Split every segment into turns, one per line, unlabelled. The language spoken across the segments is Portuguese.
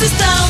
eles estão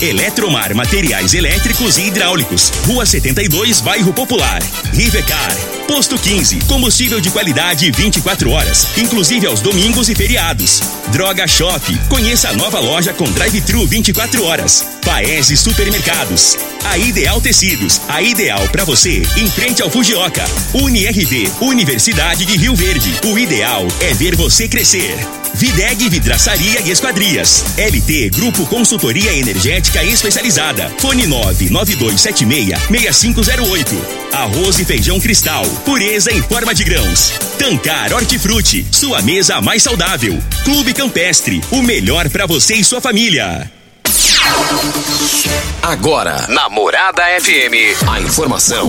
Eletromar Materiais Elétricos e Hidráulicos. Rua 72, Bairro Popular. Rivecar. Posto 15. Combustível de qualidade 24 horas, inclusive aos domingos e feriados. Droga Shop. Conheça a nova loja com drive-thru 24 horas. Paese Supermercados. A Ideal Tecidos. A ideal para você em frente ao Fujioka. UniRV. Universidade de Rio Verde. O ideal é ver você crescer. Videg Vidraçaria e Esquadrias. LT Grupo Consultoria Energética Especializada. Fone 99276-6508. Arroz e feijão cristal. Pureza em forma de grãos. Tancar Hortifruti. Sua mesa mais saudável. Clube Campestre. O melhor para você e sua família.
Agora, na Morada FM, a informação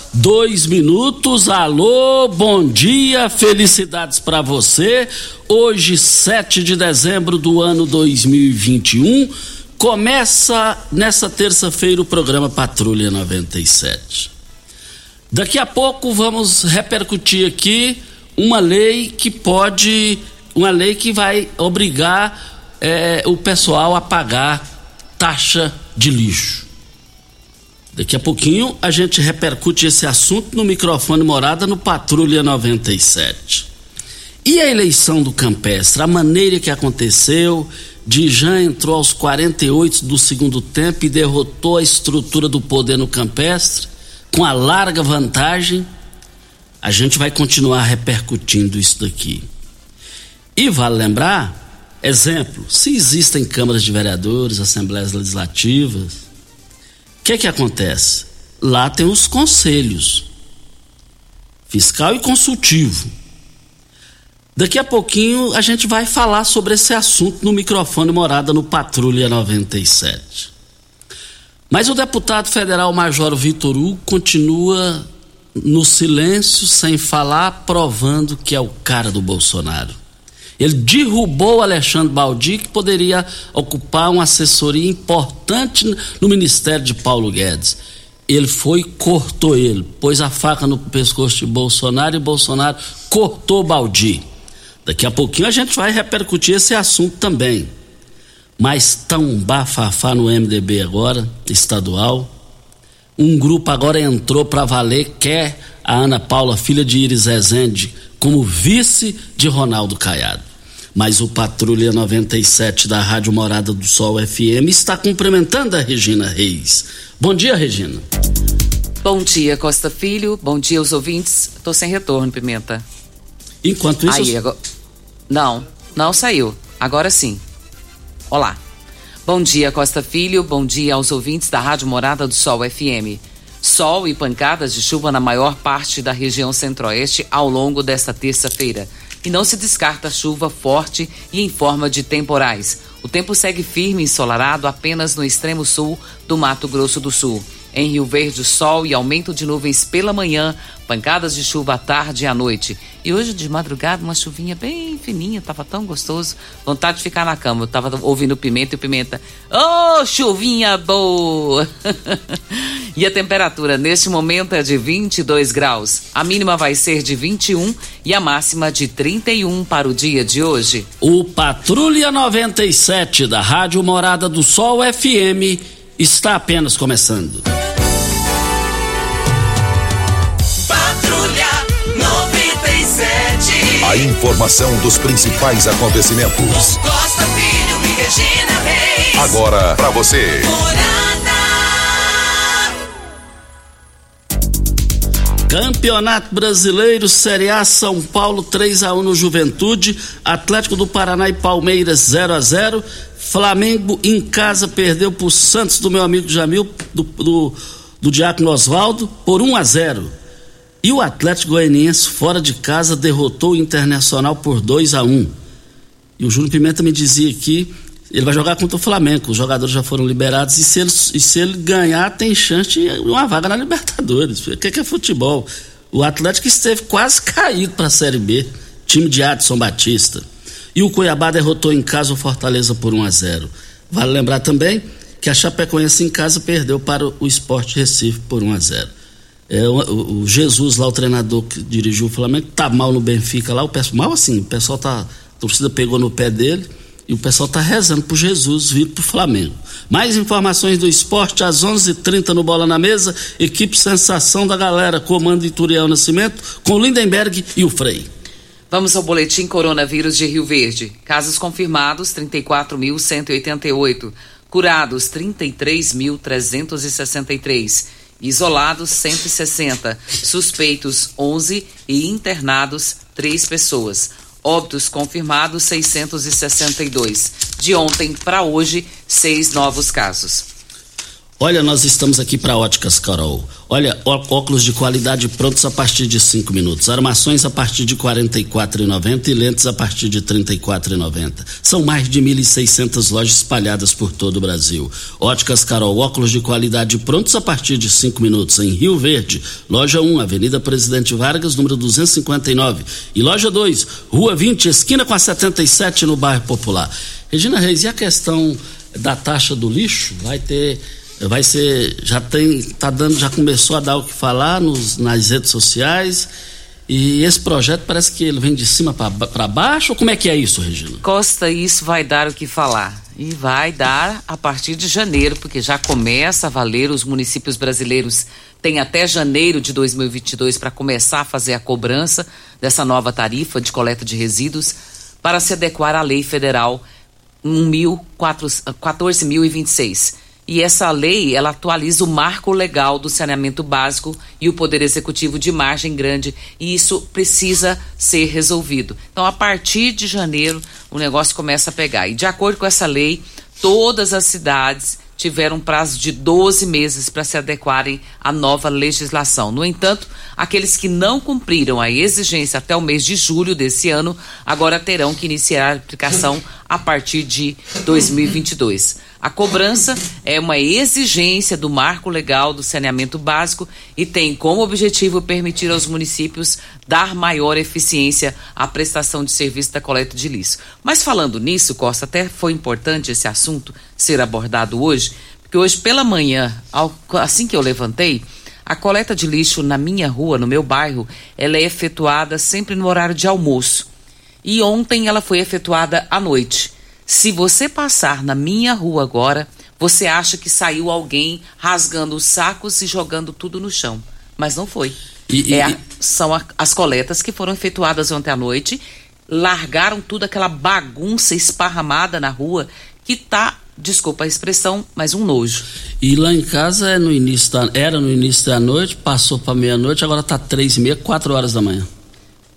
dois minutos. Alô, bom dia, felicidades para você. Hoje, 7 de dezembro do ano 2021, começa nessa terça-feira o programa Patrulha 97. Daqui a pouco vamos repercutir aqui uma lei que pode, uma lei que vai obrigar eh, o pessoal a pagar taxa de lixo. Daqui a pouquinho a gente repercute esse assunto no microfone morada no Patrulha 97. E a eleição do Campestre, a maneira que aconteceu, Dijan entrou aos 48 do segundo tempo e derrotou a estrutura do poder no Campestre com a larga vantagem. A gente vai continuar repercutindo isso daqui. E vale lembrar, exemplo, se existem câmaras de vereadores, assembleias legislativas, que que acontece? Lá tem os conselhos fiscal e consultivo. Daqui a pouquinho a gente vai falar sobre esse assunto no microfone morada no Patrulha 97. Mas o deputado federal Major Vitor Hugo continua no silêncio, sem falar, provando que é o cara do Bolsonaro. Ele derrubou Alexandre Baldi, que poderia ocupar uma assessoria importante no ministério de Paulo Guedes. Ele foi e cortou ele, pôs a faca no pescoço de Bolsonaro e Bolsonaro cortou Baldi. Daqui a pouquinho a gente vai repercutir esse assunto também. Mas um bafafá no MDB agora, estadual. Um grupo agora entrou para valer, quer a Ana Paula, filha de Iris Rezende, como vice de Ronaldo Caiado. Mas o Patrulha 97 da Rádio Morada do Sol FM está cumprimentando a Regina Reis. Bom dia, Regina.
Bom dia, Costa Filho. Bom dia aos ouvintes. Tô sem retorno, Pimenta.
Enquanto isso.
Aí, agora... Não, não saiu. Agora sim. Olá. Bom dia, Costa Filho. Bom dia aos ouvintes da Rádio Morada do Sol FM. Sol e pancadas de chuva na maior parte da região centro-oeste ao longo desta terça-feira. E não se descarta chuva forte e em forma de temporais. O tempo segue firme e ensolarado apenas no extremo sul do Mato Grosso do Sul. Em Rio Verde, sol e aumento de nuvens pela manhã, pancadas de chuva à tarde e à noite. E hoje de madrugada, uma chuvinha bem fininha, tava tão gostoso. Vontade de ficar na cama. Eu tava ouvindo Pimenta e Pimenta. Oh, chuvinha boa! e a temperatura neste momento é de 22 graus. A mínima vai ser de 21 e a máxima de 31 para o dia de hoje.
O Patrulha 97 da Rádio Morada do Sol FM está apenas começando.
Patrulha 97.
A informação dos principais acontecimentos.
Costa Filho e Regina Reis.
Agora para você.
Campeonato Brasileiro Série A São Paulo 3 a 1 no Juventude, Atlético do Paraná e Palmeiras 0 a 0, Flamengo em casa perdeu para o Santos do meu amigo Jamil do, do, do Diácono Oswaldo por 1 a 0. E o Atlético Goianiense fora de casa derrotou o Internacional por 2 a 1. E o Júnior Pimenta me dizia aqui ele vai jogar contra o Flamengo, os jogadores já foram liberados e se ele, e se ele ganhar, tem chance de uma vaga na Libertadores. O que, que é futebol? O Atlético esteve quase caído para a Série B, time de Adson Batista. E o Cuiabá derrotou em casa o Fortaleza por 1 a 0. Vale lembrar também que a Chapecoense em casa perdeu para o Esporte Recife por 1 a 0. É, o, o, Jesus lá, o treinador que dirigiu o Flamengo, tá mal no Benfica lá, o pessoal, mal assim, o pessoal tá, a torcida pegou no pé dele e o pessoal está rezando por Jesus vir para o Flamengo. Mais informações do esporte às 11:30 h 30 no Bola na Mesa. Equipe Sensação da Galera, comando Ituriel Nascimento, com Lindenberg e o Frei.
Vamos ao boletim coronavírus de Rio Verde. Casos confirmados 34.188, curados 33.363, isolados 160, suspeitos 11 e internados 3 pessoas. Óbitos confirmados 662. De ontem para hoje, seis novos casos.
Olha, nós estamos aqui para Óticas Carol. Olha, óculos de qualidade prontos a partir de cinco minutos, armações a partir de quarenta e quatro e lentes a partir de trinta e São mais de 1.600 lojas espalhadas por todo o Brasil. Óticas Carol, óculos de qualidade prontos a partir de cinco minutos em Rio Verde, loja 1, Avenida Presidente Vargas, número 259 e loja 2, Rua 20, esquina com a 77 no bairro Popular. Regina Reis, e a questão da taxa do lixo? Vai ter vai ser já tem tá dando já começou a dar o que falar nos, nas redes sociais. E esse projeto parece que ele vem de cima para baixo? Ou como é que é isso Regina?
Costa isso vai dar o que falar. E vai dar a partir de janeiro porque já começa a valer. Os municípios brasileiros têm até janeiro de 2022 para começar a fazer a cobrança dessa nova tarifa de coleta de resíduos para se adequar à lei federal 14.026 e essa lei, ela atualiza o marco legal do saneamento básico e o Poder Executivo de margem grande, e isso precisa ser resolvido. Então, a partir de janeiro, o negócio começa a pegar. E de acordo com essa lei, todas as cidades tiveram um prazo de 12 meses para se adequarem à nova legislação. No entanto, aqueles que não cumpriram a exigência até o mês de julho desse ano, agora terão que iniciar a aplicação a partir de 2022. A cobrança é uma exigência do marco legal do saneamento básico e tem como objetivo permitir aos municípios dar maior eficiência à prestação de serviço da coleta de lixo. Mas falando nisso, Costa, até foi importante esse assunto ser abordado hoje, porque hoje pela manhã, assim que eu levantei, a coleta de lixo na minha rua, no meu bairro, ela é efetuada sempre no horário de almoço. E ontem ela foi efetuada à noite. Se você passar na minha rua agora, você acha que saiu alguém rasgando os sacos e jogando tudo no chão. Mas não foi. E, é a, são a, as coletas que foram efetuadas ontem à noite, largaram tudo aquela bagunça esparramada na rua que tá desculpa a expressão, mas um nojo.
E lá em casa é no início da, era no início da noite, passou para meia-noite, agora tá três e meia, quatro horas da manhã.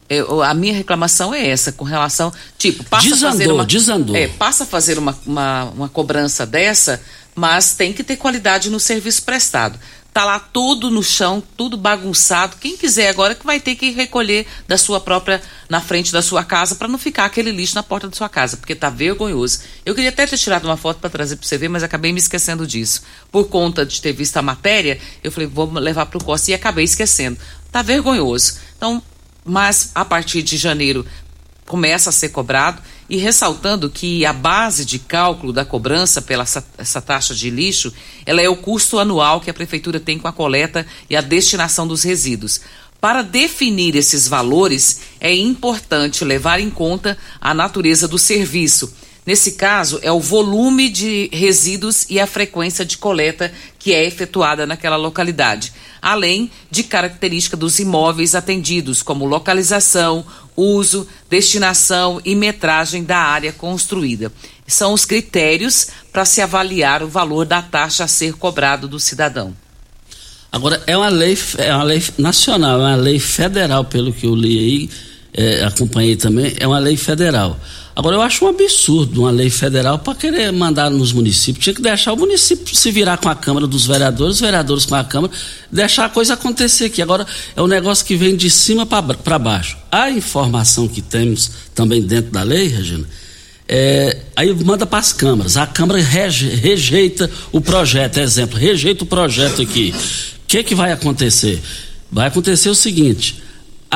Eu, a minha reclamação é essa, com relação, tipo, passa
desandou,
a fazer uma,
desandou.
É, passa a fazer uma, uma, uma cobrança dessa, mas tem que ter qualidade no serviço prestado. tá lá tudo no chão, tudo bagunçado. Quem quiser agora que vai ter que recolher da sua própria na frente da sua casa para não ficar aquele lixo na porta da sua casa, porque tá vergonhoso. Eu queria até ter tirado uma foto para trazer para você ver, mas acabei me esquecendo disso. Por conta de ter visto a matéria, eu falei, vou levar pro Costa e acabei esquecendo. Tá vergonhoso. Então, mas a partir de janeiro começa a ser cobrado e ressaltando que a base de cálculo da cobrança pela essa, essa, taxa de lixo, ela é o custo anual que a prefeitura tem com a coleta e a destinação dos resíduos. Para definir esses valores, é importante levar em conta a natureza do serviço. Nesse caso, é o volume de resíduos e a frequência de coleta que é efetuada naquela localidade, além de característica dos imóveis atendidos, como localização, uso, destinação e metragem da área construída. São os critérios para se avaliar o valor da taxa a ser cobrado do cidadão.
Agora, é uma lei, é uma lei nacional, é uma lei federal, pelo que eu li aí, é, acompanhei também, é uma lei federal. Agora, eu acho um absurdo uma lei federal para querer mandar nos municípios. Tinha que deixar o município se virar com a Câmara dos Vereadores, os vereadores com a Câmara, deixar a coisa acontecer aqui. Agora, é um negócio que vem de cima para baixo. A informação que temos também dentro da lei, Regina, é, aí manda para as câmaras. A Câmara reje, rejeita o projeto. Exemplo, rejeita o projeto aqui. O que, que vai acontecer? Vai acontecer o seguinte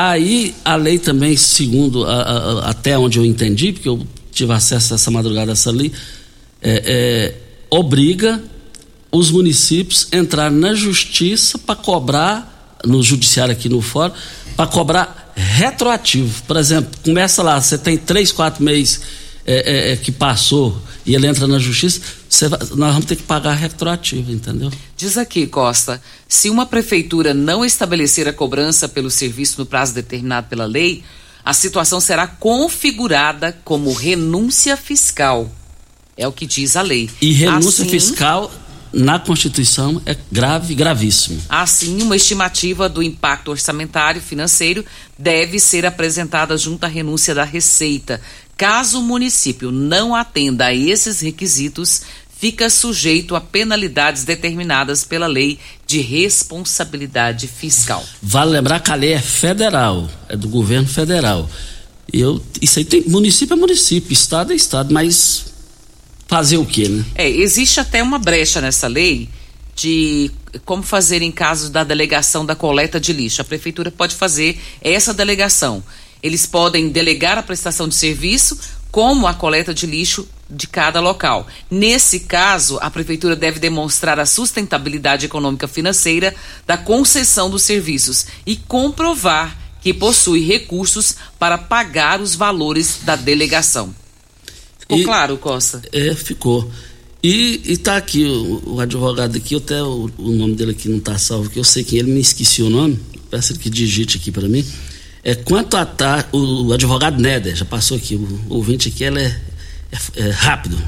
Aí a lei também, segundo a, a, até onde eu entendi, porque eu tive acesso essa madrugada essa lei, é, é, obriga os municípios a entrar na justiça para cobrar, no judiciário aqui no fórum, para cobrar retroativo. Por exemplo, começa lá, você tem três, quatro meses é, é, é que passou e ele entra na justiça, vai, nós vamos ter que pagar retroativo, entendeu?
Diz aqui, Costa, se uma prefeitura não estabelecer a cobrança pelo serviço no prazo determinado pela lei, a situação será configurada como renúncia fiscal. É o que diz a lei.
E renúncia assim, fiscal na Constituição é grave, gravíssimo.
Assim, uma estimativa do impacto orçamentário financeiro deve ser apresentada junto à renúncia da Receita, Caso o município não atenda a esses requisitos, fica sujeito a penalidades determinadas pela lei de responsabilidade fiscal.
Vale lembrar que a lei é federal, é do governo federal. Eu, isso aí tem município é município, estado é estado, mas fazer o quê, né?
É, existe até uma brecha nessa lei de como fazer em caso da delegação da coleta de lixo. A prefeitura pode fazer essa delegação. Eles podem delegar a prestação de serviço, como a coleta de lixo de cada local. Nesse caso, a prefeitura deve demonstrar a sustentabilidade econômica financeira da concessão dos serviços e comprovar que possui recursos para pagar os valores da delegação. Ficou e, claro, Costa?
É, ficou. E, está aqui o, o, advogado aqui, até o, o, nome dele aqui não está salvo, que eu sei que ele me esqueci o nome. Peço que digite aqui para mim. É, quanto a tá, o, advogado Néder, já passou aqui, o, o ouvinte aqui, ela é, é, é, rápido,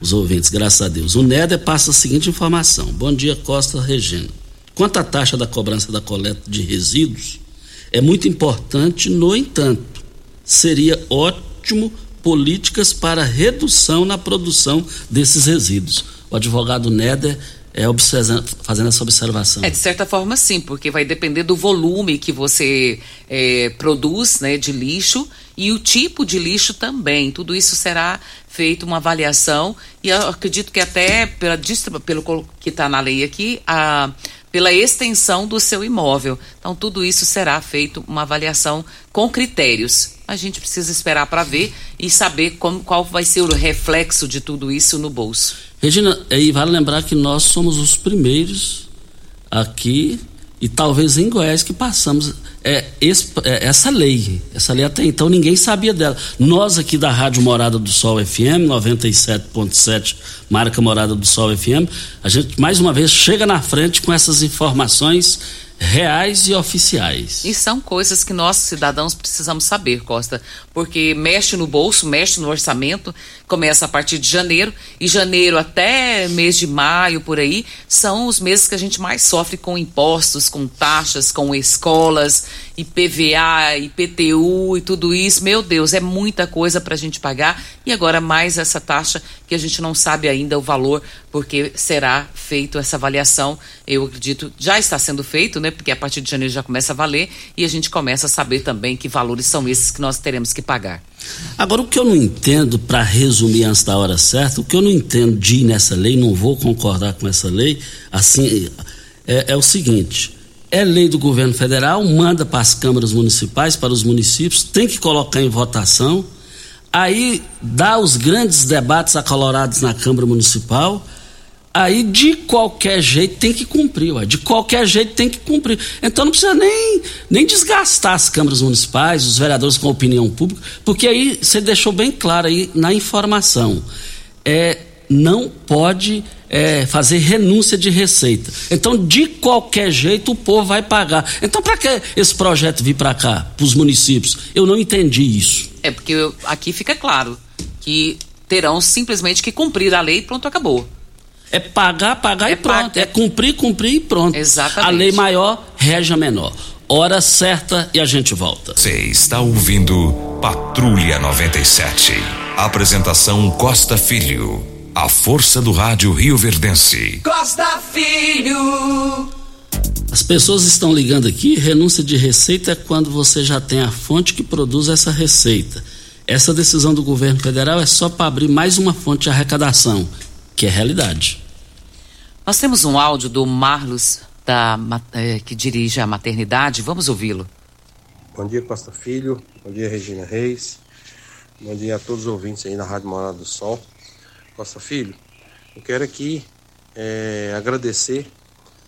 os ouvintes, graças a Deus. O Néder passa a seguinte informação. Bom dia, Costa Regina. Quanto à taxa da cobrança da coleta de resíduos, é muito importante, no entanto, seria ótimo políticas para redução na produção desses resíduos. O advogado Néder é, fazendo essa observação.
É, de certa forma, sim, porque vai depender do volume que você é, produz né, de lixo e o tipo de lixo também. Tudo isso será feito uma avaliação e eu acredito que até pela, pelo que está na lei aqui, a, pela extensão do seu imóvel. Então, tudo isso será feito uma avaliação com critérios. A gente precisa esperar para ver e saber como, qual vai ser o reflexo de tudo isso no bolso.
Regina, e vale lembrar que nós somos os primeiros aqui e talvez em Goiás que passamos é, esse, é, essa lei. Essa lei até então ninguém sabia dela. Nós aqui da Rádio Morada do Sol FM, 97.7, marca Morada do Sol FM, a gente mais uma vez chega na frente com essas informações reais e oficiais.
E são coisas que nós, cidadãos, precisamos saber, Costa, porque mexe no bolso, mexe no orçamento, começa a partir de janeiro, e janeiro até mês de maio, por aí, são os meses que a gente mais sofre com impostos, com taxas, com escolas, IPVA, IPTU e tudo isso. Meu Deus, é muita coisa para a gente pagar. E agora mais essa taxa que a gente não sabe ainda o valor, porque será feito essa avaliação. Eu acredito, já está sendo feito, né? Porque a partir de janeiro já começa a valer e a gente começa a saber também que valores são esses que nós teremos que pagar.
Agora, o que eu não entendo, para resumir antes da hora certa, o que eu não entendo de ir nessa lei, não vou concordar com essa lei, assim, é, é o seguinte: é lei do governo federal, manda para as câmaras municipais, para os municípios, tem que colocar em votação, aí dá os grandes debates acalorados na Câmara Municipal aí de qualquer jeito tem que cumprir, ué. de qualquer jeito tem que cumprir. Então não precisa nem, nem desgastar as câmaras municipais, os vereadores com opinião pública, porque aí você deixou bem claro aí na informação. É, não pode é, fazer renúncia de receita. Então, de qualquer jeito, o povo vai pagar. Então, para que esse projeto vir para cá, para os municípios? Eu não entendi isso.
É porque eu, aqui fica claro que terão simplesmente que cumprir a lei e pronto, acabou.
É pagar, pagar
É
e pronto. É cumprir, cumprir e pronto.
Exatamente.
A lei maior rege a menor. Hora certa e a gente volta.
Você está ouvindo Patrulha 97. Apresentação Costa Filho. A força do rádio Rio Verdense.
Costa Filho.
As pessoas estão ligando aqui, renúncia de receita é quando você já tem a fonte que produz essa receita. Essa decisão do governo federal é só para abrir mais uma fonte de arrecadação, que é realidade.
Nós temos um áudio do Marlos, da, eh, que dirige a maternidade. Vamos ouvi-lo.
Bom dia, Costa Filho. Bom dia, Regina Reis. Bom dia a todos os ouvintes aí da Rádio Morada do Sol. Costa Filho, eu quero aqui eh, agradecer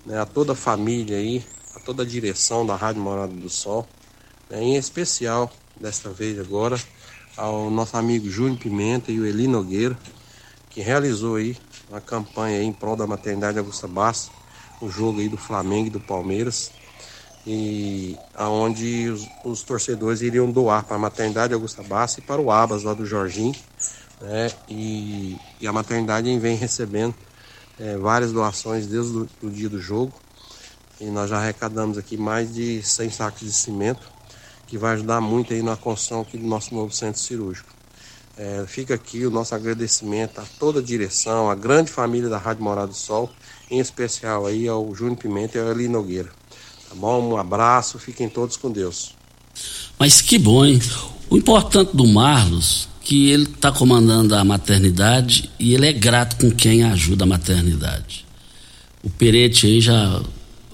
né, a toda a família aí, a toda a direção da Rádio Morada do Sol, né, em especial, desta vez agora, ao nosso amigo Júnior Pimenta e o Eli Nogueira, que realizou aí uma campanha aí em prol da maternidade Augusta Bastos, o jogo aí do Flamengo e do Palmeiras e aonde os, os torcedores iriam doar para a maternidade Augusta Bassi e para o Abas lá do Jorginho, né? E, e a maternidade vem recebendo eh, várias doações desde o dia do jogo e nós já arrecadamos aqui mais de 100 sacos de cimento que vai ajudar muito aí na construção aqui do nosso novo centro cirúrgico. Eh, fica aqui o nosso agradecimento a toda a direção, a grande família da Rádio Morada do Sol, em especial aí ao Júnior Pimenta e ao Eli Nogueira. Tá bom? Um abraço, fiquem todos com Deus.
Mas que bom, hein? O importante do Marlos, que ele está comandando a maternidade e ele é grato com quem ajuda a maternidade. O Perete aí já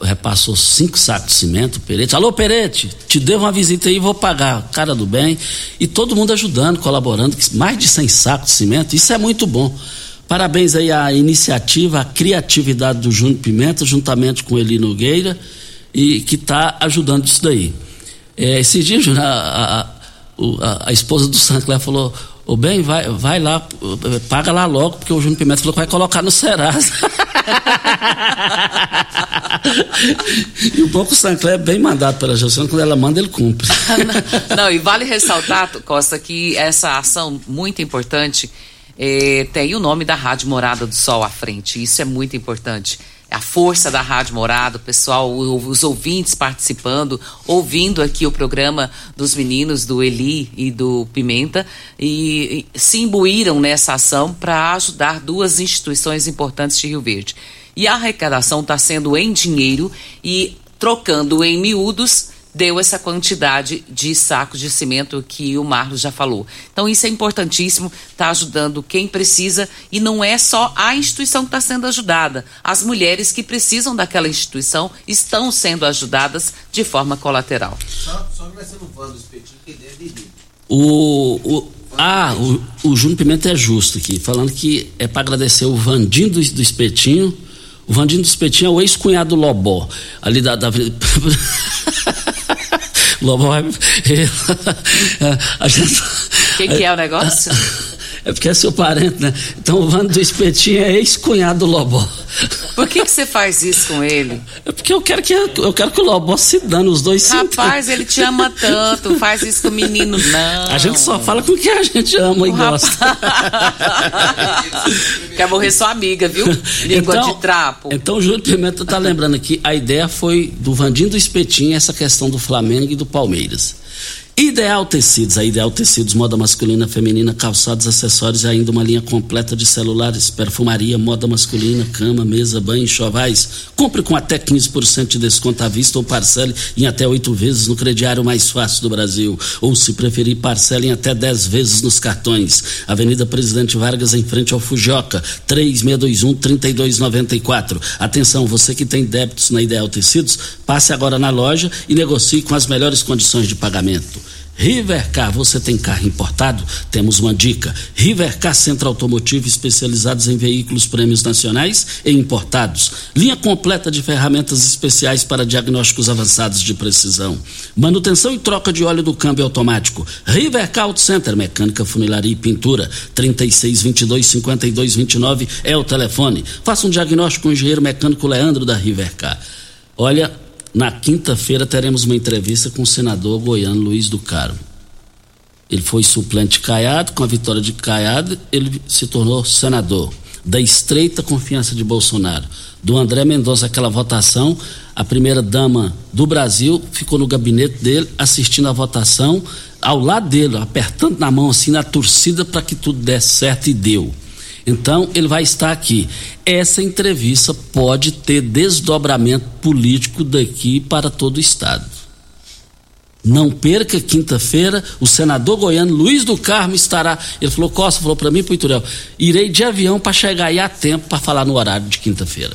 repassou cinco sacos de cimento, Perete. Alô, Perete, te devo uma visita aí, vou pagar. Cara do bem. E todo mundo ajudando, colaborando. Mais de 100 sacos de cimento, isso é muito bom. Parabéns aí à iniciativa, à criatividade do Júnior Pimenta, juntamente com Eli Nogueira, e que está ajudando isso daí. É, dias Júnior, a, a, a- a esposa do Sancler falou: Ô bem, vai, vai lá, paga lá logo, porque o Júnior Pimenta falou que vai colocar no Serasa. e o bom que o Sancler é bem mandado pela Josiane, quando ela manda, ele cumpre.
Não, e vale ressaltar, Costa, que essa ação muito importante eh, tem o nome da Rádio Morada do Sol à frente. Isso é muito importante. A força da Rádio Morada, o pessoal, os ouvintes participando, ouvindo aqui o programa dos meninos, do Eli e do Pimenta, e, e se imbuíram nessa ação para ajudar duas instituições importantes de Rio Verde. E a arrecadação está sendo em dinheiro e trocando em miúdos deu essa quantidade de sacos de cimento que o Marlos já falou. Então isso é importantíssimo, está ajudando quem precisa e não é só a instituição que está sendo ajudada. As mulheres que precisam daquela instituição estão sendo ajudadas de forma colateral.
O, o, ah, o, o Júnior Pimenta é justo aqui, falando que é para agradecer o Vandinho do, do Espetinho. O Vandinho do Espetinho é o ex-cunhado do Lobó, ali da. da... Lobó vai. a gente-
O que, que é o negócio?
É porque é seu parente, né? Então o Vando do Espetinho é ex-cunhado do Lobó.
Por que, que você faz isso com ele?
É porque eu quero que, eu quero que o Lobó se dane, os dois
Rapaz, se ele te ama tanto, faz isso com o menino, não.
A gente só fala com quem a gente ama o e rapaz... gosta.
Quer morrer sua amiga, viu? Língua então, de trapo.
Então o Júlio Pimenta tá lembrando aqui, a ideia foi do Vandinho do Espetinho, essa questão do Flamengo e do Palmeiras. Ideal Tecidos, a Ideal Tecidos, moda masculina, feminina, calçados, acessórios e ainda uma linha completa de celulares, perfumaria, moda masculina, cama, mesa, banho, enxovais. Compre com até 15% de desconto à vista ou parcele em até oito vezes no crediário mais fácil do Brasil. Ou, se preferir, parcele em até 10 vezes nos cartões. Avenida Presidente Vargas, em frente ao Fujoca, 3621-3294. Atenção, você que tem débitos na Ideal Tecidos, passe agora na loja e negocie com as melhores condições de pagamento. Rivercar, você tem carro importado? Temos uma dica. Rivercar Centro Automotivo especializados em veículos prêmios nacionais e importados. Linha completa de ferramentas especiais para diagnósticos avançados de precisão. Manutenção e troca de óleo do câmbio automático. Rivercar Auto Center, mecânica, funilaria e pintura. 3622 5229 é o telefone. Faça um diagnóstico com o engenheiro mecânico Leandro da Rivercar. Olha, na quinta-feira teremos uma entrevista com o senador goiano Luiz do Caro. Ele foi suplente Caiado, com a vitória de Caiado, ele se tornou senador. Da estreita confiança de Bolsonaro. Do André Mendonça, aquela votação, a primeira dama do Brasil ficou no gabinete dele, assistindo a votação, ao lado dele, apertando na mão assim, na torcida para que tudo desse certo e deu. Então, ele vai estar aqui. Essa entrevista pode ter desdobramento político daqui para todo o Estado. Não perca quinta-feira, o senador goiano Luiz do Carmo estará. Ele falou, Costa, falou para mim, para Iturel, irei de avião para chegar aí a tempo para falar no horário de quinta-feira.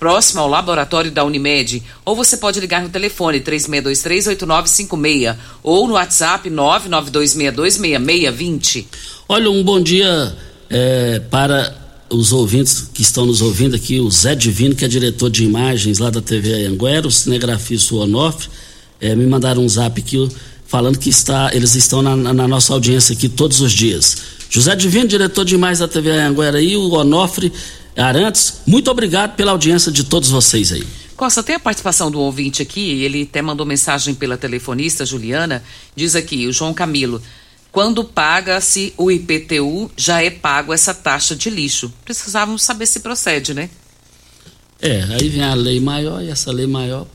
próximo ao laboratório da Unimed, ou você pode ligar no telefone 36238956 ou no WhatsApp 992626620.
Olha, um bom dia é, para os ouvintes que estão nos ouvindo aqui, o Zé Divino, que é diretor de imagens lá da TV Anguera, o cinegrafista Onofre, é, me mandaram um zap aqui falando que está, eles estão na, na, nossa audiência aqui todos os dias. José Divino, diretor de imagens da TV Anguera e o Onofre Arantes, muito obrigado pela audiência de todos vocês aí.
Costa, tem a participação do ouvinte aqui, ele até mandou mensagem pela telefonista Juliana, diz aqui, o João Camilo, quando paga-se o IPTU, já é pago essa taxa de lixo. Precisávamos saber se procede, né?
É, aí vem a lei maior e essa lei maior.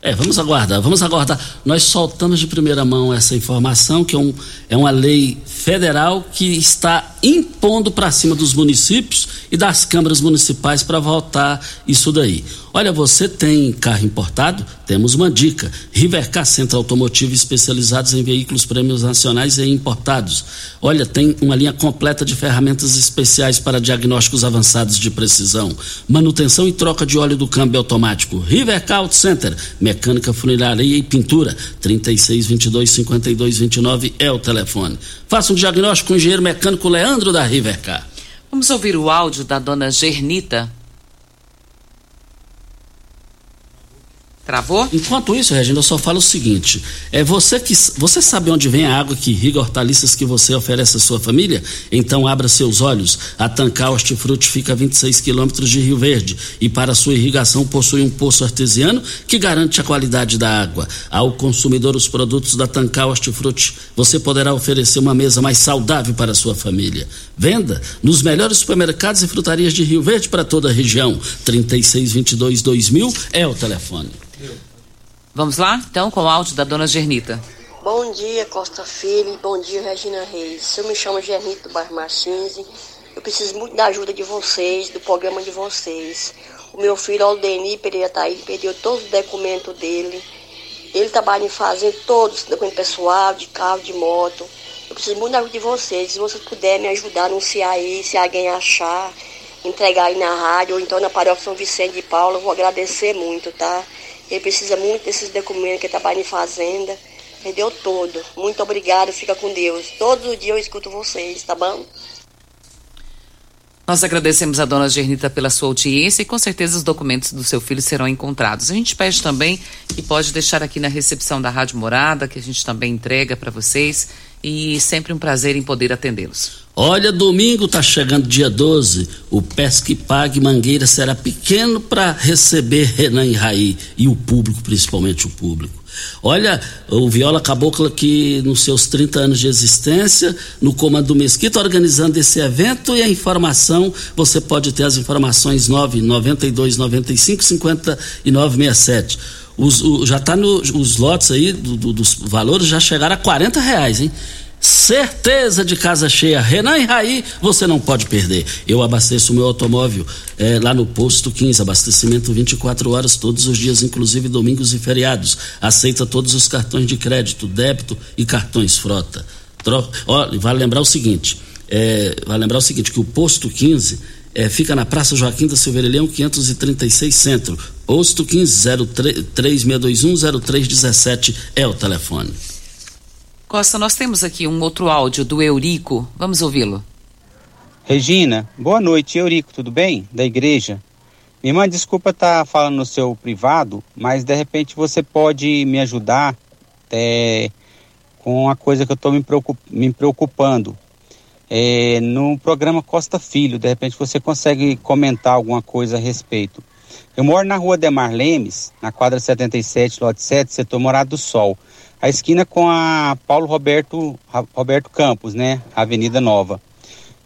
É, vamos aguardar, vamos aguardar. Nós soltamos de primeira mão essa informação, que é, um, é uma lei federal que está impondo para cima dos municípios e das câmaras municipais para votar isso daí. Olha, você tem carro importado? Temos uma dica. Rivercar Centro Automotivo especializados em veículos prêmios nacionais e importados. Olha, tem uma linha completa de ferramentas especiais para diagnósticos avançados de precisão, manutenção e troca de óleo do câmbio automático. Rivercar Auto Center, mecânica, funilaria e pintura. 36 22 52 29 é o telefone. Faça um diagnóstico com o engenheiro mecânico Leandro da Rivercar.
Vamos ouvir o áudio da dona Gernita. Travou?
Enquanto isso, Regina, eu só falo o seguinte: é você que você sabe onde vem a água que irriga hortaliças que você oferece à sua família? Então abra seus olhos. A Tancar Hortifruti fica a 26 quilômetros de Rio Verde e para sua irrigação possui um poço artesiano que garante a qualidade da água. Ao consumidor os produtos da Tancar Hortifruti, você poderá oferecer uma mesa mais saudável para a sua família. Venda nos melhores supermercados e frutarias de Rio Verde para toda a região. 3622 2000 é o telefone.
Vamos lá, então, com o áudio da dona Gernita.
Bom dia, Costa Filho. Bom dia, Regina Reis. Eu me chamo Gernita do bairro Martins. Eu preciso muito da ajuda de vocês, do programa de vocês. O meu filho, Aldeni Pereira, aí, perdeu todos os documentos dele. Ele trabalha em fazenda, todos, documento pessoal, de carro, de moto. Eu preciso muito da ajuda de vocês. Se vocês puderem me ajudar anunciar aí, se alguém achar, entregar aí na rádio ou então na paróquia São Vicente de Paula. Eu vou agradecer muito, tá? Ele precisa muito desses documentos que trabalha em fazenda. Perdeu todo. Muito obrigado, fica com Deus. Todo dia eu escuto vocês, tá bom?
Nós agradecemos a dona Gernita pela sua audiência e com certeza os documentos do seu filho serão encontrados. A gente pede também que pode deixar aqui na recepção da Rádio Morada, que a gente também entrega para vocês e sempre um prazer em poder atendê-los.
Olha, domingo tá chegando dia 12, o Pesque Pague Mangueira será pequeno para receber Renan e Raí e o público, principalmente o público. Olha, o Viola Cabocla que nos seus 30 anos de existência, no comando do Mesquita, organizando esse evento e a informação, você pode ter as informações 992 95 59 67. Os, o, já está os lotes aí do, do, dos valores já chegaram a 40 reais, hein? Certeza de casa cheia. Renan e Raí, você não pode perder. Eu abasteço o meu automóvel é, lá no Posto 15. Abastecimento 24 horas, todos os dias, inclusive domingos e feriados. Aceita todos os cartões de crédito, débito e cartões frota. Tro... Olha, vale lembrar o seguinte: é, vale lembrar o seguinte, que o Posto 15 é, fica na Praça Joaquim da Silveira Leão, 536 Centro. Posto 15 3621 0317 é o telefone.
Costa, nós temos aqui um outro áudio do Eurico. Vamos ouvi-lo.
Regina, boa noite, Eurico, tudo bem? Da igreja. Minha irmã, desculpa estar tá falando no seu privado, mas de repente você pode me ajudar é, com uma coisa que eu estou me, preocup, me, preocupando. É, no programa Costa Filho, de repente você consegue comentar alguma coisa a respeito. Eu moro na rua Demar Lemes, na quadra 77, lote 7, setor Morado do Sol a esquina com a Paulo Roberto, Roberto Campos, né? Avenida Nova.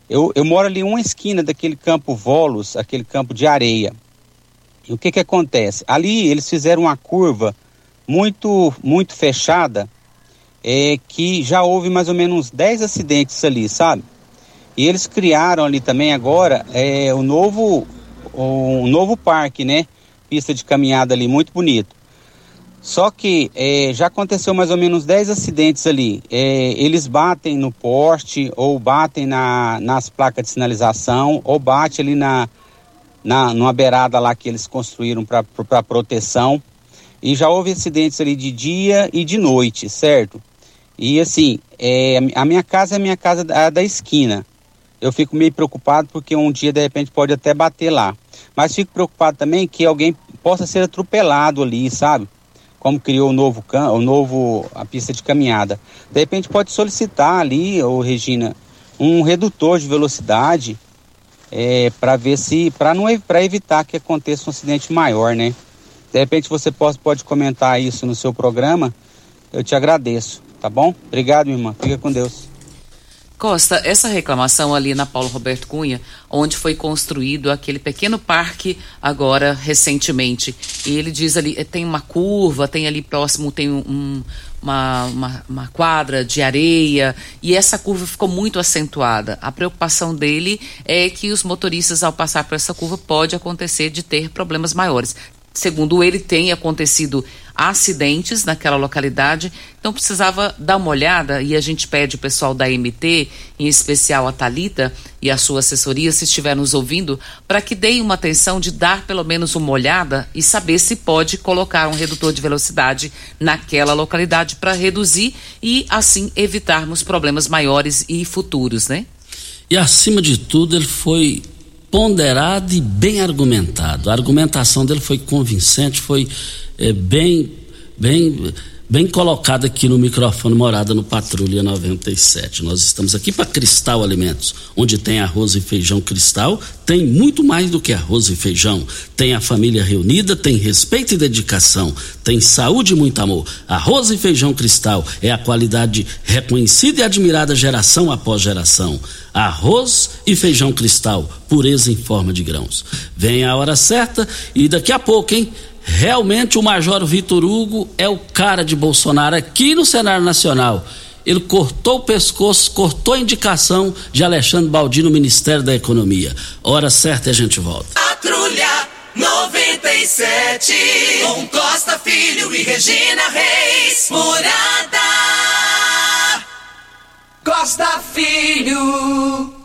Eu, eu moro ali uma esquina daquele campo Volos, aquele campo de areia. E o que que acontece? Ali eles fizeram uma curva muito, muito fechada, é, que já houve mais ou menos 10 acidentes ali, sabe? E eles criaram ali também agora é, o novo, um novo parque, né? Pista de caminhada ali, muito bonito. Só que é, já aconteceu mais ou menos 10 acidentes ali. É, eles batem no poste, ou batem na, nas placas de sinalização, ou bate ali na, na, numa beirada lá que eles construíram para proteção. E já houve acidentes ali de dia e de noite, certo? E assim, é, a minha casa é a minha casa da, da esquina. Eu fico meio preocupado porque um dia de repente pode até bater lá. Mas fico preocupado também que alguém possa ser atropelado ali, sabe? como criou o novo, o novo a pista de caminhada. De repente pode solicitar ali, ô Regina, um redutor de velocidade é, para ver se para não para evitar que aconteça um acidente maior, né? De repente você pode, pode comentar isso no seu programa. Eu te agradeço, tá bom? Obrigado, irmã. Fica com Deus.
Costa, essa reclamação ali na Paulo Roberto Cunha, onde foi construído aquele pequeno parque agora recentemente, e ele diz ali, eh, tem uma curva, tem ali próximo, tem um, uma, uma, uma, quadra de areia e essa curva ficou muito acentuada. A preocupação dele é que os motoristas, ao passar por essa curva, pode acontecer de ter problemas maiores. Segundo ele, tem acontecido acidentes naquela localidade, então precisava dar uma olhada e a gente pede o pessoal da MT, em especial a Talita e a sua assessoria, se estiver nos ouvindo, para que deem uma atenção de dar pelo menos uma olhada e saber se pode colocar um redutor de velocidade naquela localidade para reduzir e assim evitarmos problemas maiores e futuros, né?
E acima de tudo, ele foi ponderado e bem argumentado. A argumentação dele foi convincente, foi é, bem, bem bem colocado aqui no microfone Morada no Patrulha 97. Nós estamos aqui para Cristal Alimentos, onde tem arroz e feijão Cristal, tem muito mais do que arroz e feijão. Tem a família reunida, tem respeito e dedicação, tem saúde e muito amor. Arroz e feijão Cristal é a qualidade reconhecida e admirada geração após geração. Arroz e feijão Cristal, pureza em forma de grãos. Vem a hora certa e daqui a pouco, hein? Realmente o Major Vitor Hugo é o cara de Bolsonaro aqui no cenário nacional. Ele cortou o pescoço, cortou a indicação de Alexandre Baldi no Ministério da Economia. Hora certa e a gente volta.
Patrulha 97, com Costa Filho e Regina Reis. Morada Costa Filho.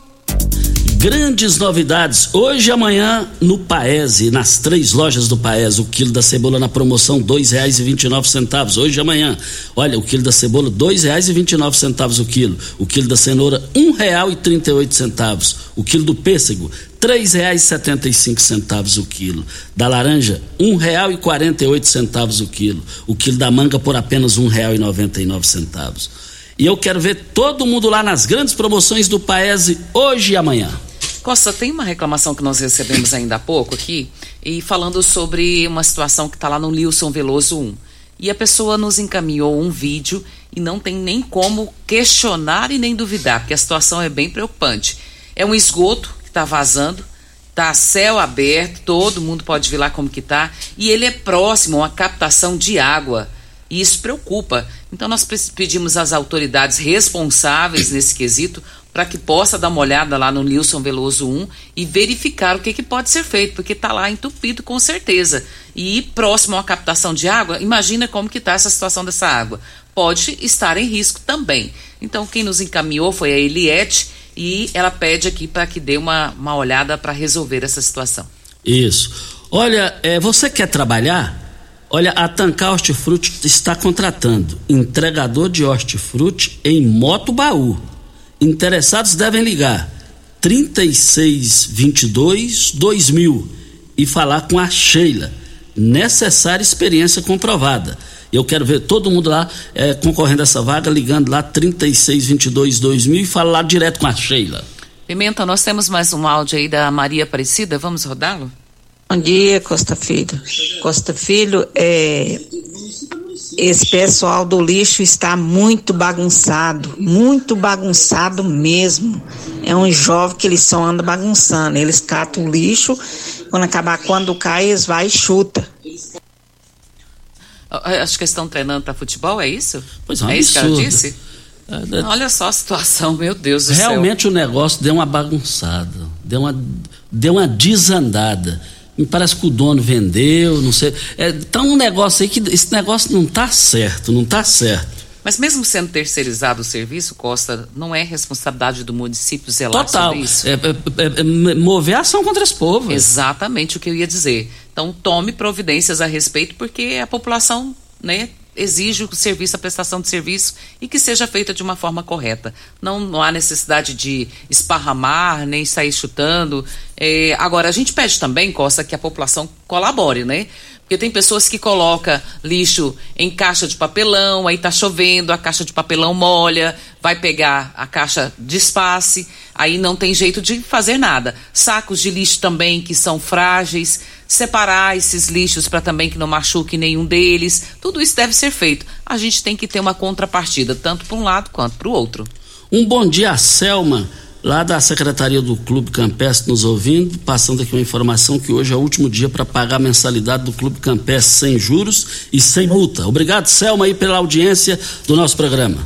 Grandes novidades. Hoje e amanhã no Paese, nas três lojas do Paese, o quilo da cebola na promoção dois reais e vinte e nove centavos. Hoje e amanhã. Olha, o quilo da cebola dois reais e vinte e nove centavos o quilo. O quilo da cenoura um real e trinta e oito centavos. O quilo do pêssego três reais setenta e cinco centavos o quilo. Da laranja um real e quarenta e oito centavos o quilo. O quilo da manga por apenas um real e noventa e nove centavos. E eu quero ver todo mundo lá nas grandes promoções do Paese hoje e amanhã.
Costa, tem uma reclamação que nós recebemos ainda há pouco aqui, e falando sobre uma situação que está lá no Nilson Veloso 1. E a pessoa nos encaminhou um vídeo e não tem nem como questionar e nem duvidar, porque a situação é bem preocupante. É um esgoto que está vazando, tá céu aberto, todo mundo pode ver lá como que tá, e ele é próximo a uma captação de água. E isso preocupa. Então nós pedimos às autoridades responsáveis nesse quesito para que possa dar uma olhada lá no Nilson Veloso 1 e verificar o que, que pode ser feito, porque está lá entupido com certeza. E próximo à captação de água, imagina como que está essa situação dessa água. Pode estar em risco também. Então quem nos encaminhou foi a Eliette e ela pede aqui para que dê uma, uma olhada para resolver essa situação.
Isso. Olha, é, você quer trabalhar? Olha, a Tancar Hortifruti está contratando entregador de hortifruti em Moto Baú. Interessados devem ligar 3622 2000 e falar com a Sheila. Necessária experiência comprovada. Eu quero ver todo mundo lá é, concorrendo a essa vaga, ligando lá 3622 2000 e falar direto com a Sheila.
Pimenta, nós temos mais um áudio aí da Maria Aparecida, vamos rodá-lo?
Bom dia, Costa Filho. Costa Filho, é, esse pessoal do lixo está muito bagunçado, muito bagunçado mesmo. É um jovem que eles só andam bagunçando. Eles catam o lixo, quando acabar, quando cai, eles vai e chuta.
Acho que eles estão treinando para futebol, é isso?
Pois é, um
é isso que ela disse?
É, é,
Olha só a situação, meu Deus do
Realmente
céu.
o negócio deu uma bagunçada, deu uma, deu uma desandada. Me parece que o dono vendeu, não sei. É, tá um negócio aí que esse negócio não tá certo, não tá certo.
Mas mesmo sendo terceirizado o serviço, Costa, não é responsabilidade do município zelar
Total.
sobre isso?
É, é, é, mover a ação contra esse povo.
Exatamente o que eu ia dizer. Então tome providências a respeito, porque a população, né, exige o serviço, a prestação de serviço e que seja feita de uma forma correta. Não, não há necessidade de esparramar, nem sair chutando. É, agora, a gente pede também, Costa, que a população colabore, né? Porque tem pessoas que colocam lixo em caixa de papelão, aí tá chovendo, a caixa de papelão molha, vai pegar a caixa de espaço, aí não tem jeito de fazer nada. Sacos de lixo também que são frágeis, separar esses lixos para também que não machuque nenhum deles. Tudo isso deve ser feito. A gente tem que ter uma contrapartida, tanto para um lado quanto para o outro.
Um bom dia, Selma lá da Secretaria do Clube Campestre nos ouvindo, passando aqui uma informação que hoje é o último dia para pagar a mensalidade do Clube Campestre sem juros e sem multa. Obrigado, Selma, aí pela audiência do nosso programa.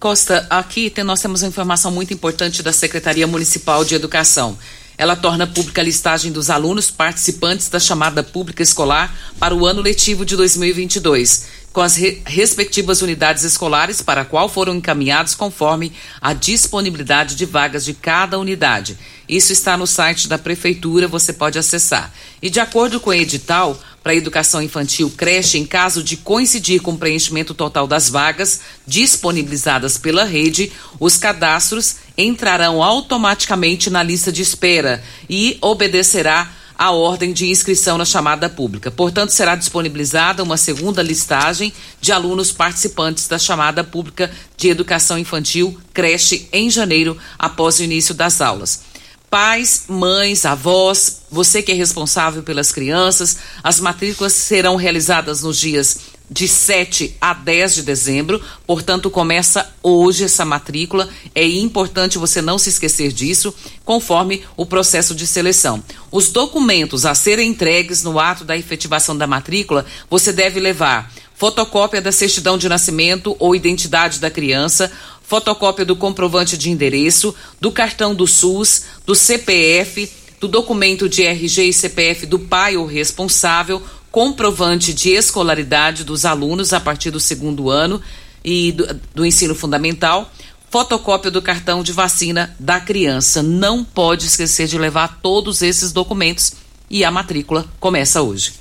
Costa, aqui tem, nós temos uma informação muito importante da Secretaria Municipal de Educação. Ela torna pública a listagem dos alunos participantes da chamada pública escolar para o ano letivo de 2022 com as re respectivas unidades escolares para a qual foram encaminhados conforme a disponibilidade de vagas de cada unidade. Isso está no site da prefeitura, você pode acessar. E de acordo com o edital, para educação infantil creche, em caso de coincidir com o preenchimento total das vagas disponibilizadas pela rede, os cadastros entrarão automaticamente na lista de espera e obedecerá a ordem de inscrição na chamada pública. Portanto, será disponibilizada uma segunda listagem de alunos participantes da chamada pública de educação infantil creche em janeiro, após o início das aulas pais, mães, avós, você que é responsável pelas crianças. As matrículas serão realizadas nos dias de 7 a 10 de dezembro, portanto, começa hoje essa matrícula. É importante você não se esquecer disso, conforme o processo de seleção. Os documentos a serem entregues no ato da efetivação da matrícula, você deve levar fotocópia da certidão de nascimento ou identidade da criança, fotocópia do comprovante de endereço, do cartão do SUS, do CPF, do documento de RG e CPF do pai ou responsável, comprovante de escolaridade dos alunos a partir do segundo ano e do, do ensino fundamental, fotocópia do cartão de vacina da criança. Não pode esquecer de levar todos esses documentos e a matrícula começa hoje.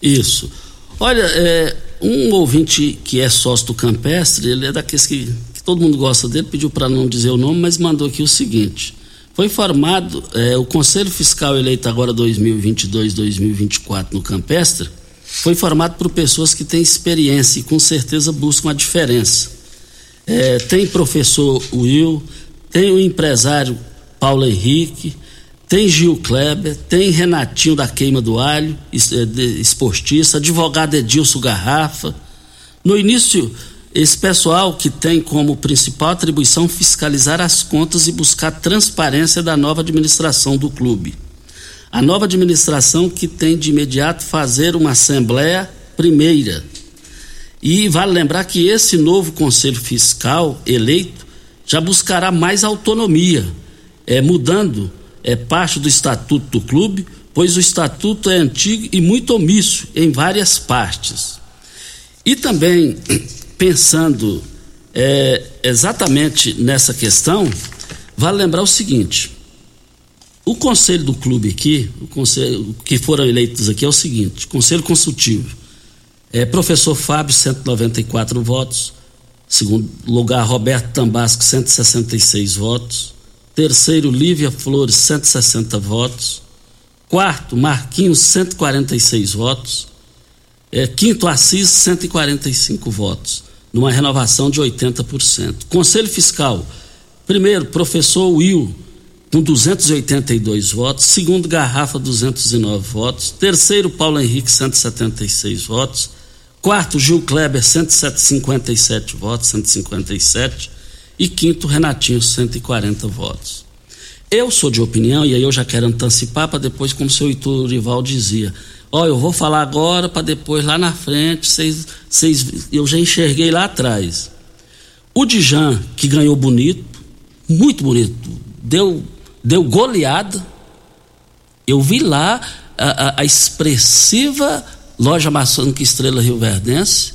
Isso. Olha, é, um ouvinte que é sócio do Campestre, ele é daqueles que, que todo mundo gosta dele, pediu para não dizer o nome, mas mandou aqui o seguinte: foi formado é, o Conselho Fiscal eleito agora 2022-2024 no Campestre, foi formado por pessoas que têm experiência e com certeza buscam a diferença. É, tem professor Will, tem o empresário Paulo Henrique, tem Gil Kleber, tem Renatinho da Queima do Alho, é, esportista, advogado Edilson Garrafa. No início, esse pessoal que tem como principal atribuição fiscalizar as contas e buscar transparência da nova administração do clube. A nova administração que tem de imediato fazer uma assembleia primeira. E vale lembrar que esse novo conselho fiscal eleito já buscará mais autonomia, é, mudando é, parte do estatuto do clube, pois o estatuto é antigo e muito omisso em várias partes. E também pensando é, exatamente nessa questão, vale lembrar o seguinte: o conselho do clube aqui, o conselho que foram eleitos aqui é o seguinte: conselho consultivo. É, professor Fábio, 194 votos. Segundo lugar, Roberto Tambasco, 166 votos. Terceiro, Lívia Flores, 160 votos. Quarto, Marquinhos, 146 votos. É, quinto, Assis, 145 votos numa renovação de 80%. Conselho Fiscal, primeiro, professor Will, com 282 votos. Segundo, Garrafa, 209 votos. Terceiro, Paulo Henrique, 176 votos. Quarto, Gil Kleber, 157 votos, 157. E quinto, Renatinho, 140 votos. Eu sou de opinião, e aí eu já quero antecipar para depois, como seu Iturival dizia, Ó, eu vou falar agora para depois lá na frente, vocês, vocês, eu já enxerguei lá atrás. O Dijan, que ganhou bonito, muito bonito, deu, deu goleada. Eu vi lá a, a, a expressiva loja maçônica Estrela Rio Verdense,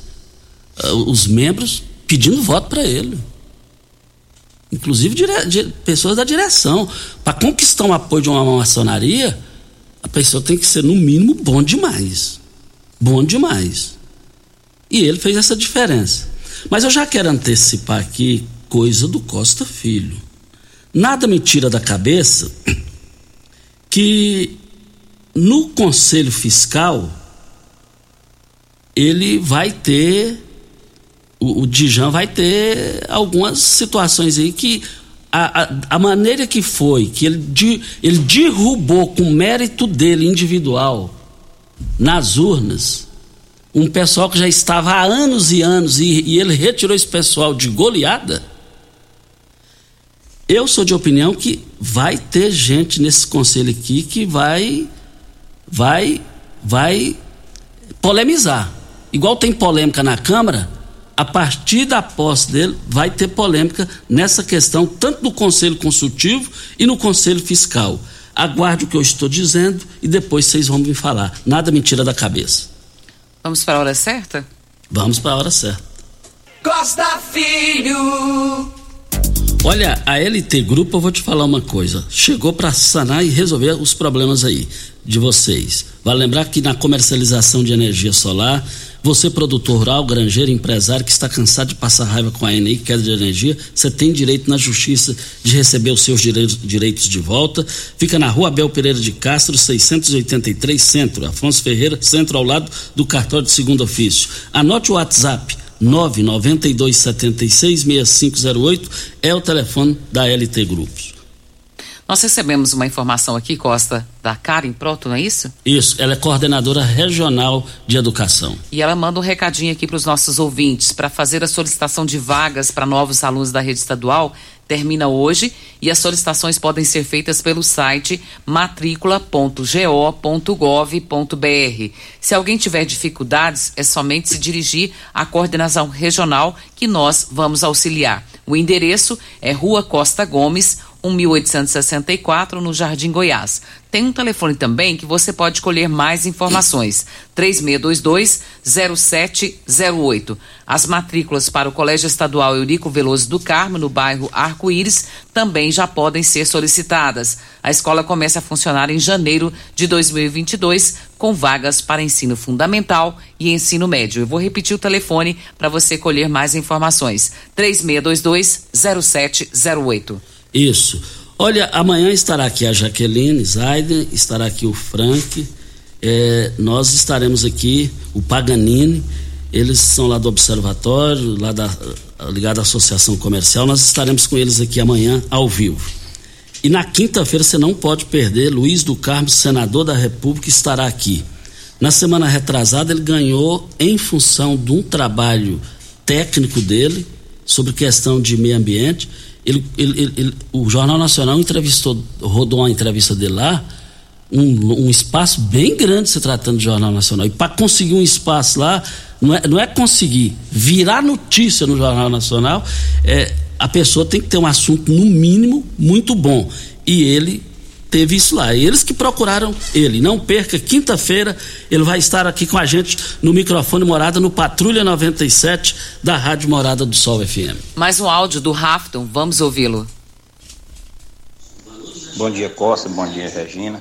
os membros pedindo voto para ele. Inclusive dire, dire, pessoas da direção. Para conquistar o um apoio de uma maçonaria, a pessoa tem que ser, no mínimo, bom demais. Bom demais. E ele fez essa diferença. Mas eu já quero antecipar aqui coisa do Costa Filho. Nada me tira da cabeça que no Conselho Fiscal ele vai ter o, o Dijan vai ter algumas situações aí que a, a, a, maneira que foi, que ele, de, ele derrubou com mérito dele individual nas urnas, um pessoal que já estava há anos e anos e, e ele retirou esse pessoal de goleada. Eu sou de opinião que vai ter gente nesse conselho aqui que vai, vai, vai polemizar. Igual tem polêmica na Câmara, a partir da posse dele, vai ter polêmica nessa questão, tanto no Conselho Consultivo e no Conselho Fiscal. Aguarde o que eu estou dizendo e depois vocês vão me falar. Nada me tira da cabeça.
Vamos para a hora certa?
Vamos para a hora certa.
Costa Filho.
Olha, a LT Grupo, eu vou te falar uma coisa. Chegou para sanar e resolver os problemas aí de vocês. Vale lembrar que na comercialização de energia solar você, produtor rural, granjeiro, empresário que está cansado de passar raiva com a ENI, queda de energia, você tem direito na justiça de receber os seus direitos, direitos de volta. Fica na rua Abel Pereira de Castro, 683 Centro, Afonso Ferreira, centro ao lado do cartório de segundo ofício. Anote o WhatsApp. 992766508 é o telefone da LT Grupos.
Nós recebemos uma informação aqui, Costa, da Karen Proto, não é isso?
Isso, ela é coordenadora regional de educação.
E ela manda um recadinho aqui para os nossos ouvintes para fazer a solicitação de vagas para novos alunos da rede estadual. Termina hoje e as solicitações podem ser feitas pelo site matricula.go.gov.br. Se alguém tiver dificuldades, é somente se dirigir à coordenação regional que nós vamos auxiliar. O endereço é Rua Costa Gomes, 1864, no Jardim Goiás. Tem um telefone também que você pode colher mais informações. 3622-0708. As matrículas para o Colégio Estadual Eurico Veloso do Carmo, no bairro Arco-Íris, também já podem ser solicitadas. A escola começa a funcionar em janeiro de 2022, com vagas para ensino fundamental e ensino médio. Eu vou repetir o telefone para você colher mais informações. 3622-0708.
Isso. Olha, amanhã estará aqui a Jaqueline Zaiden, estará aqui o Frank, é, nós estaremos aqui, o Paganini, eles são lá do Observatório, lá da, ligado à Associação Comercial, nós estaremos com eles aqui amanhã ao vivo. E na quinta-feira você não pode perder, Luiz do Carmo, senador da República, estará aqui. Na semana retrasada ele ganhou em função de um trabalho técnico dele sobre questão de meio ambiente ele, ele, ele, o Jornal Nacional entrevistou, rodou uma entrevista dele lá, um, um espaço bem grande se tratando de Jornal Nacional. E para conseguir um espaço lá, não é, não é conseguir virar notícia no Jornal Nacional, é, a pessoa tem que ter um assunto, no mínimo, muito bom. E ele teve isso lá. Eles que procuraram ele. Não perca, quinta-feira ele vai estar aqui com a gente no microfone Morada no Patrulha 97 da Rádio Morada do Sol FM.
Mais um áudio do Rafton, vamos ouvi-lo.
Bom dia, Costa. Bom dia, Regina.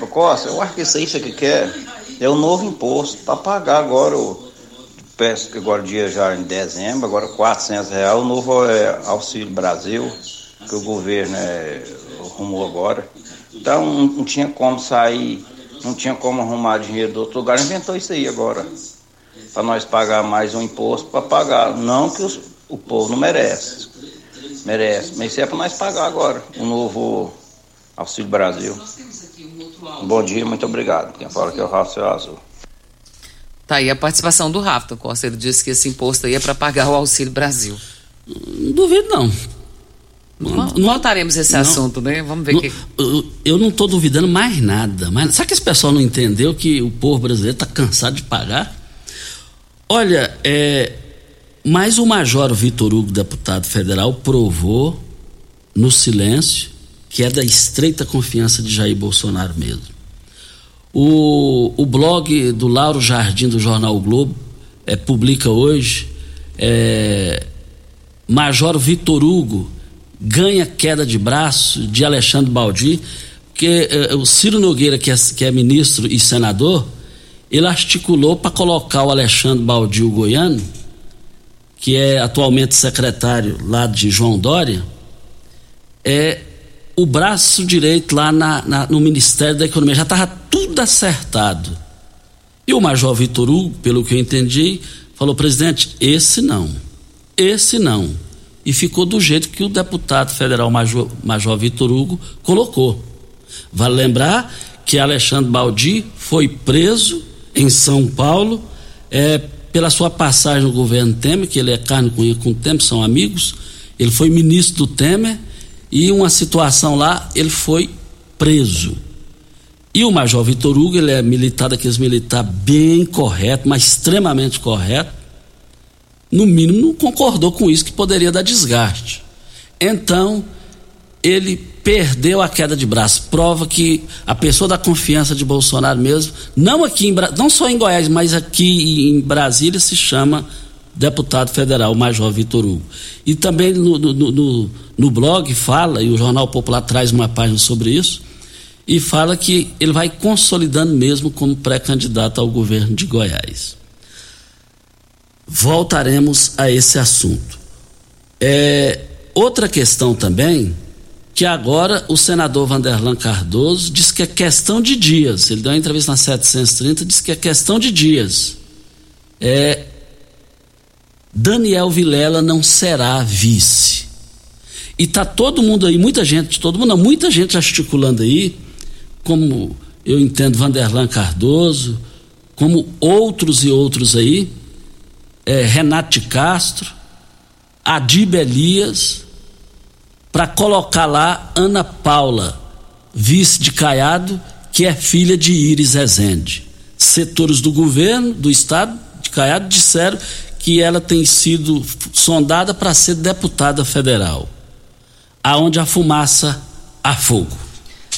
Ô, Costa, eu acho que isso aí você que quer é o novo imposto para pagar agora o peço que agora dia já em dezembro, agora 400 reais, o novo é, Auxílio Brasil, que o governo é, arrumou agora. Então não, tinha como sair, não tinha como arrumar dinheiro do outro lugar, inventou isso aí agora. Para nós pagar mais um imposto para pagar. Não que os, o povo não merece. Merece. Mas isso é para nós pagar agora. O novo Auxílio Brasil. Bom dia, muito obrigado. Quem fala que é o Rafael Azul.
Tá aí a participação do Rafa Costa. Ele disse que esse imposto aí é para pagar o Auxílio Brasil.
Não duvido, não.
Não, voltaremos esse não, assunto, né? Vamos ver
não,
que.
Eu não estou duvidando mais nada. Mas sabe que esse pessoal não entendeu que o povo brasileiro está cansado de pagar? Olha, é, mas o Major Vitor Hugo, deputado federal, provou no silêncio que é da estreita confiança de Jair Bolsonaro mesmo. O, o blog do Lauro Jardim do Jornal o Globo é, publica hoje é, Major Vitor Hugo ganha queda de braço de Alexandre Baldi, porque eh, o Ciro Nogueira, que é, que é ministro e senador, ele articulou para colocar o Alexandre Baldi, o goiano, que é atualmente secretário lá de João Dória, é o braço direito lá na, na, no Ministério da Economia. Já estava tudo acertado. E o Major Vitor Hugo, pelo que eu entendi, falou, presidente, esse não. Esse não e ficou do jeito que o deputado federal Major, Major Vitor Hugo colocou. Vale lembrar que Alexandre Baldi foi preso em São Paulo é, pela sua passagem no governo Temer, que ele é carne com, com o Temer, são amigos. Ele foi ministro do Temer e uma situação lá ele foi preso. E o Major Vitor Hugo, ele é militar daqueles militar bem correto, mas extremamente correto no mínimo, não concordou com isso, que poderia dar desgaste. Então, ele perdeu a queda de braço. Prova que a pessoa da confiança de Bolsonaro mesmo, não aqui em, não só em Goiás, mas aqui em Brasília, se chama deputado federal, Major Vitor Hugo. E também no, no, no, no blog fala, e o Jornal Popular traz uma página sobre isso, e fala que ele vai consolidando mesmo como pré-candidato ao governo de Goiás voltaremos a esse assunto. É, outra questão também, que agora o senador Vanderlan Cardoso diz que é questão de dias. Ele deu uma entrevista na 730, diz que é questão de dias. É, Daniel Vilela não será vice. E tá todo mundo aí, muita gente, todo mundo, muita gente articulando aí, como eu entendo Vanderlan Cardoso, como outros e outros aí, é, Renato de Castro, Adib Elias, para colocar lá Ana Paula, vice de Caiado, que é filha de Iris Rezende. Setores do governo, do estado de Caiado, disseram que ela tem sido sondada para ser deputada federal. aonde a fumaça a fogo.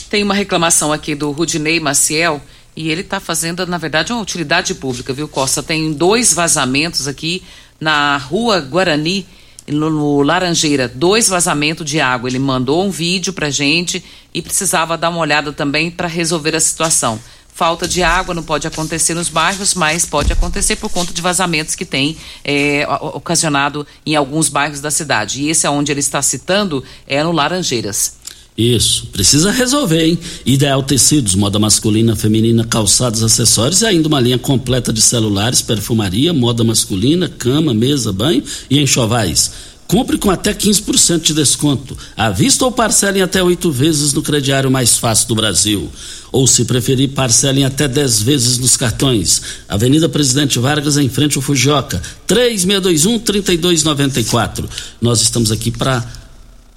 Tem uma reclamação aqui do Rudinei Maciel e ele está fazendo, na verdade, uma utilidade pública, viu, Costa? Tem dois vazamentos aqui na rua Guarani, no, no Laranjeira, dois vazamentos de água. Ele mandou um vídeo pra gente e precisava dar uma olhada também para resolver a situação. Falta de água não pode acontecer nos bairros, mas pode acontecer por conta de vazamentos que tem é, ocasionado em alguns bairros da cidade. E esse é onde ele está citando é no Laranjeiras.
Isso, precisa resolver, hein? Ideal Tecidos, moda masculina, feminina, calçados, acessórios e ainda uma linha completa de celulares, perfumaria, moda masculina, cama, mesa, banho e enxovais. Compre com até 15% de desconto. À vista ou parcelem até oito vezes no crediário mais fácil do Brasil. Ou, se preferir, parcelem até 10 vezes nos cartões. Avenida Presidente Vargas, em frente ao Fujioka. 3621-3294. Nós estamos aqui para.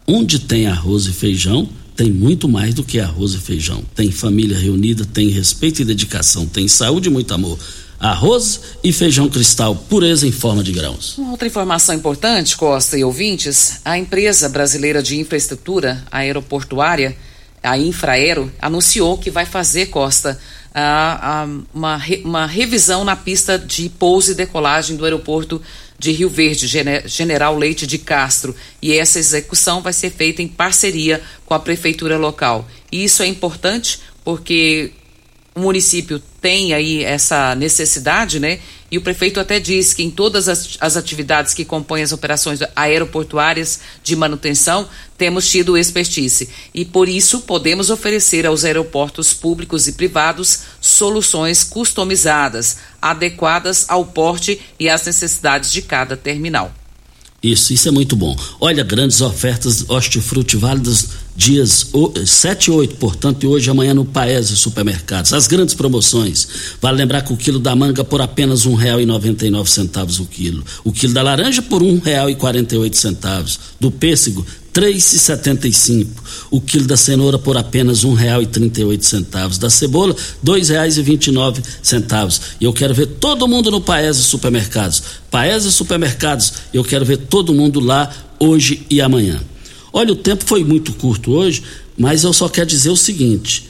Onde tem arroz e feijão, tem muito mais do que arroz e feijão. Tem família reunida, tem respeito e dedicação, tem saúde e muito amor arroz e feijão cristal, pureza em forma de grãos.
Uma outra informação importante, Costa e ouvintes, a empresa brasileira de infraestrutura aeroportuária, a Infraero, anunciou que vai fazer, Costa, a, a, uma, uma revisão na pista de pouso e decolagem do aeroporto de Rio Verde, General Leite de Castro. E essa execução vai ser feita em parceria com a prefeitura local. E isso é importante porque o município tem aí essa necessidade, né? E o prefeito até diz que em todas as, as, atividades que compõem as operações aeroportuárias de manutenção, temos tido expertise. E por isso podemos oferecer aos aeroportos públicos e privados soluções customizadas, adequadas ao porte e às necessidades de cada terminal.
Isso, isso é muito bom. Olha, grandes ofertas hortifruti válidas dias 7 e 8, portanto, e hoje e amanhã no Paese Supermercados. As grandes promoções. Vale lembrar que o quilo da manga por apenas nove centavos o quilo. O quilo da laranja por oito centavos. Do pêssego, três e setenta e cinco. O quilo da cenoura por apenas oito centavos. Da cebola, nove centavos. E eu quero ver todo mundo no Paese Supermercados. Paese Supermercados, eu quero ver todo mundo lá hoje e amanhã. Olha, o tempo foi muito curto hoje, mas eu só quero dizer o seguinte: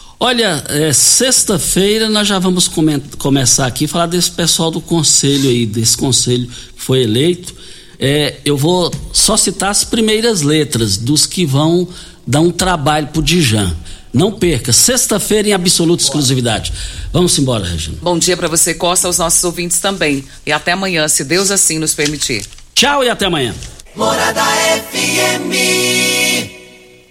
Olha, é, sexta-feira nós já vamos começar aqui falar desse pessoal do conselho aí, desse conselho que foi eleito. É, eu vou só citar as primeiras letras dos que vão dar um trabalho pro Dijan. Não perca, sexta-feira em absoluta exclusividade. Vamos embora, Regina.
Bom dia para você, Costa, aos nossos ouvintes também. E até amanhã, se Deus assim nos permitir.
Tchau e até amanhã.
Morada FM.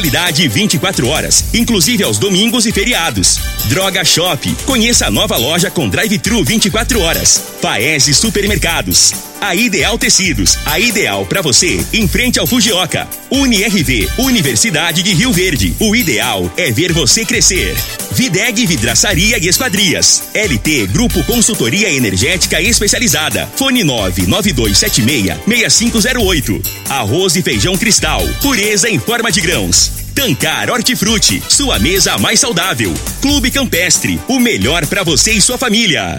qualidade 24 horas, inclusive aos domingos e feriados. Droga Shop, conheça a nova loja com drive-thru 24 horas. Paese Supermercados. A Ideal Tecidos, a ideal para você, em frente ao Fujioka. UniRV, Universidade de Rio Verde. O ideal é ver você crescer. Videg Vidraçaria e Esquadrias. LT Grupo Consultoria Energética Especializada. Fone 99276 6508. Arroz e feijão cristal. Pureza em forma de grãos. Tancar Hortifruti, sua mesa mais saudável. Clube Campestre, o melhor para você e sua família.